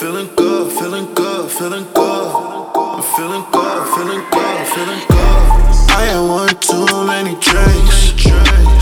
feeling good, feeling good, feeling good. I'm feeling good, feeling good, feeling good. I had one too many drinks.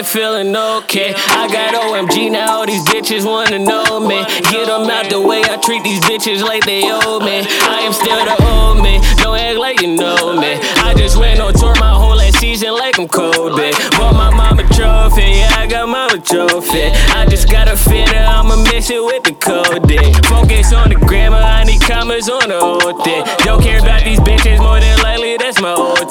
Am feeling okay. I got OMG now, all these bitches wanna know me. Get them out the way, I treat these bitches like they owe me. I am still the old me, don't act like you know me. I just went on tour my whole last season like I'm Kobe. Bought my mama trophy, yeah, I got mama trophy. I just got a fitter, I'ma mix it with the code. Focus on the grammar, I need commas on the whole thing. Don't care about these bitches more than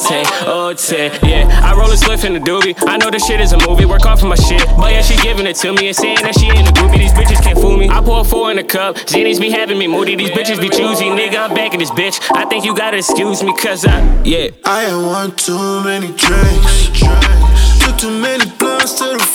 likely, that's my old thing. Old thing, yeah. I roll a swift in the doobie. I know this shit is a movie, work off for my shit. But yeah, she giving it to me and saying that she in the groupie. These bitches can't fool me. I pour four in a cup. Xannies be having me moody. These bitches be choosy. Nigga, I'm back in this bitch. I think you gotta excuse me, cause I, yeah. I had one too many drinks. Took too many blunts to the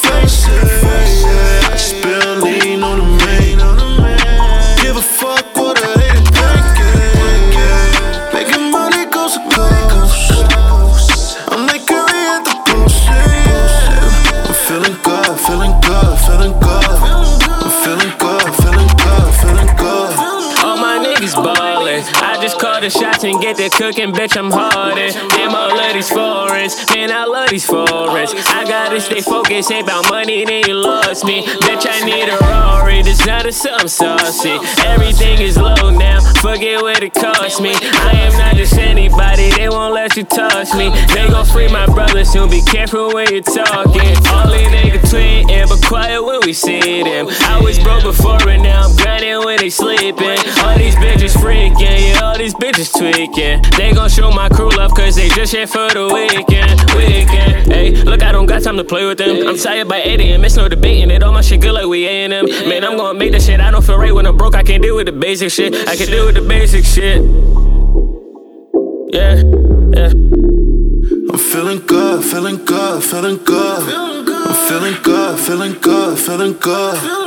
feeling good. I'm feeling good, feeling good, feeling good. All my niggas ballin'. I just call the shots and get the cooking, bitch. I'm hardin'. Damn, I love these foreigns. Man, I love these foreigns. I gotta stay focused. Ain't about money, then you lost me. Bitch, I need a Rory. Designer something saucy. Everything is low now. Forget what it cost me. I am not just anybody. They won't let you touch me. They gon' free my brother soon. Be careful when you're talking. All these niggas tweeting, but see them. I was broke before and now I'm grinding when they sleeping. All these bitches freaking, yeah, all these bitches tweaking. They gon' show my crew love cause they just here for the weekend. Weekend. Hey, look, I don't got time to play with them. I'm tired by 8 a.m. It's no debating it. All my shit good like we A&M. Man, I'm gonna make that shit. I don't feel right when I'm broke. I can't deal with the basic shit. I can deal with the basic shit. Yeah, yeah. I'm feeling good, feeling good, feeling good. I'm feeling good, feeling good, feeling good.